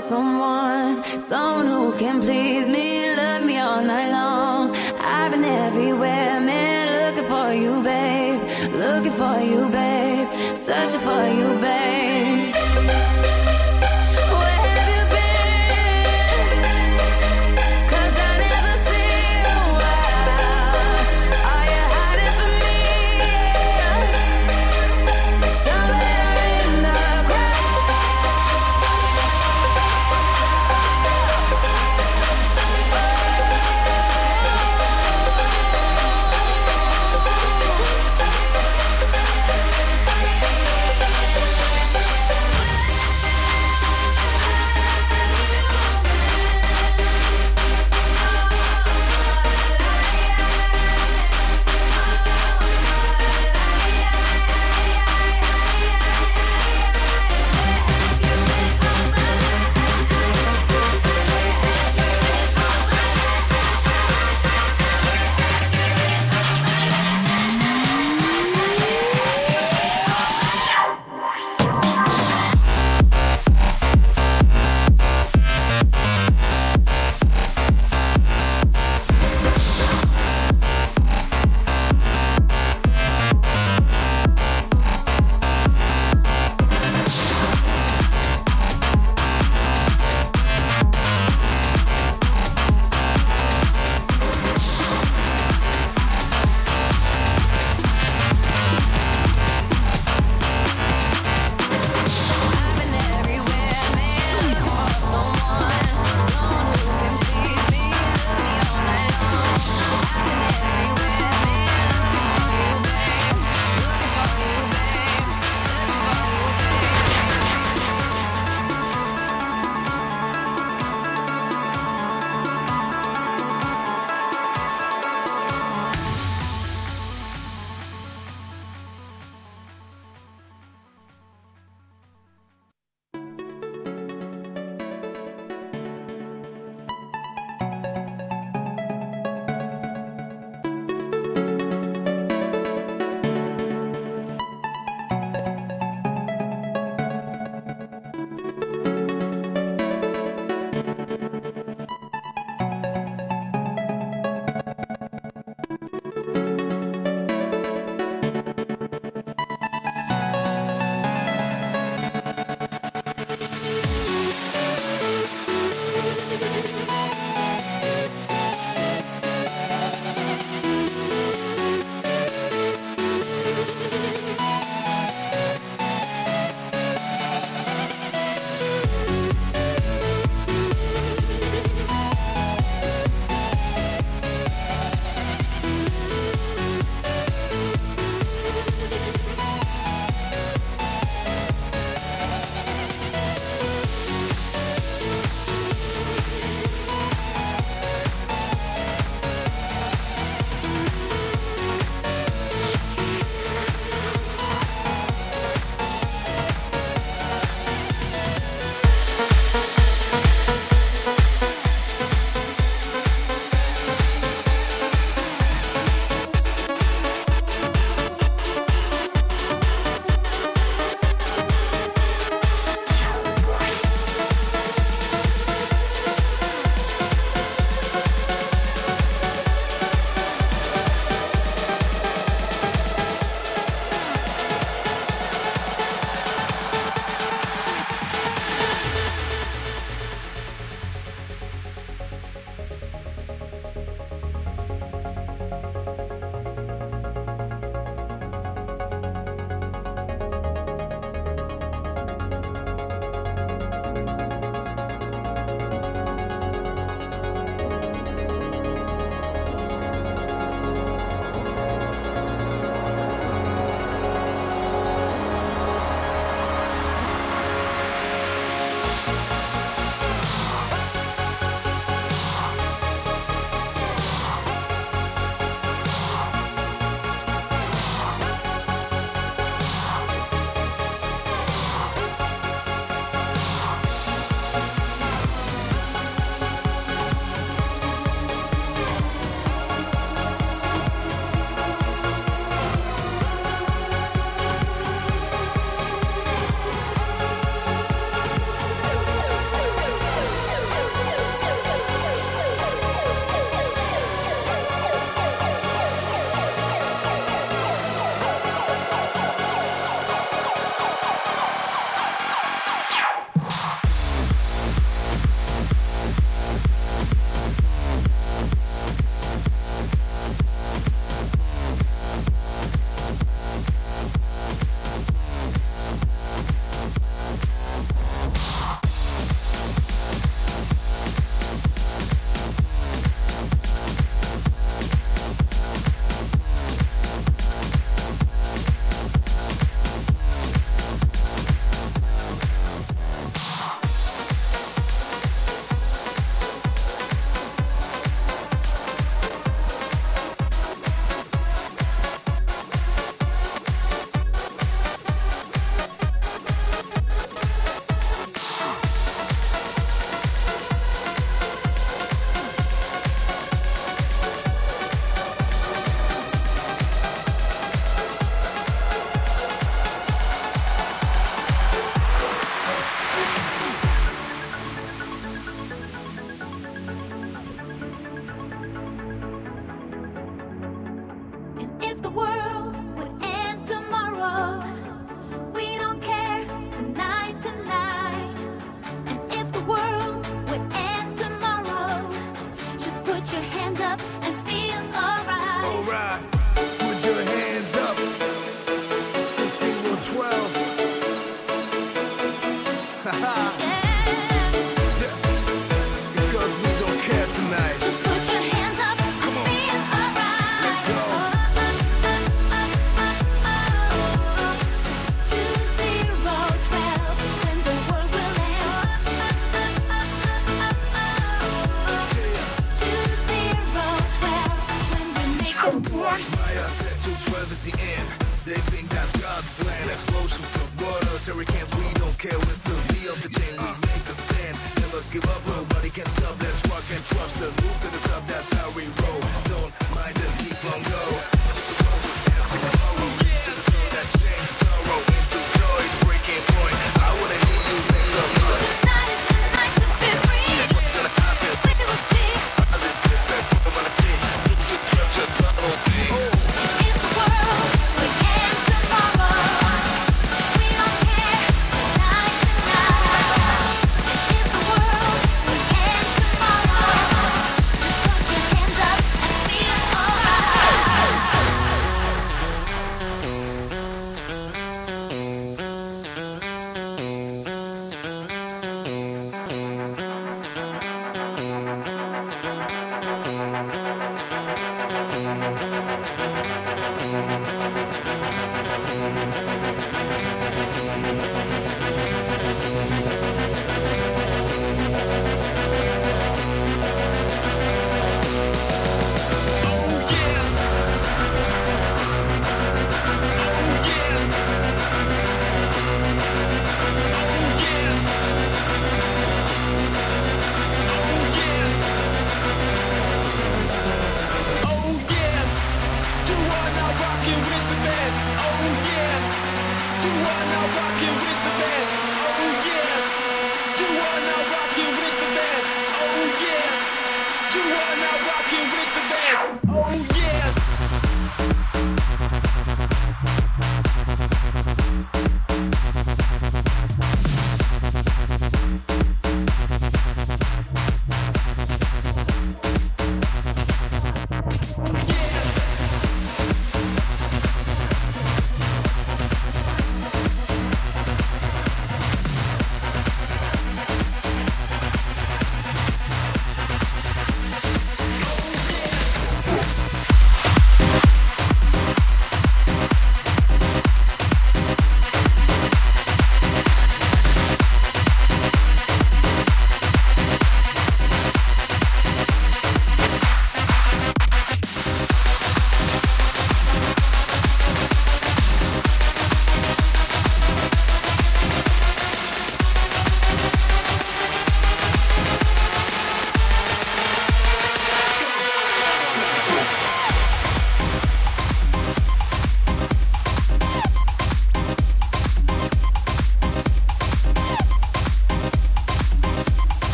someone, someone who can please me, love me all night long. I've been everywhere, man, looking for you, babe. Looking for you, babe. Searching for you, babe.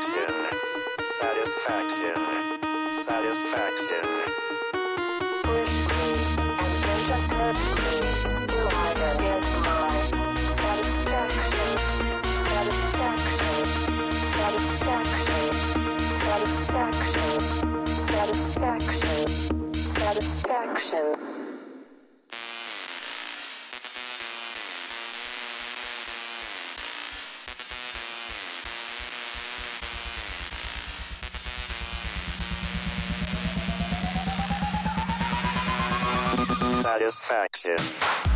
Satisfaction. Satisfaction. Yeah.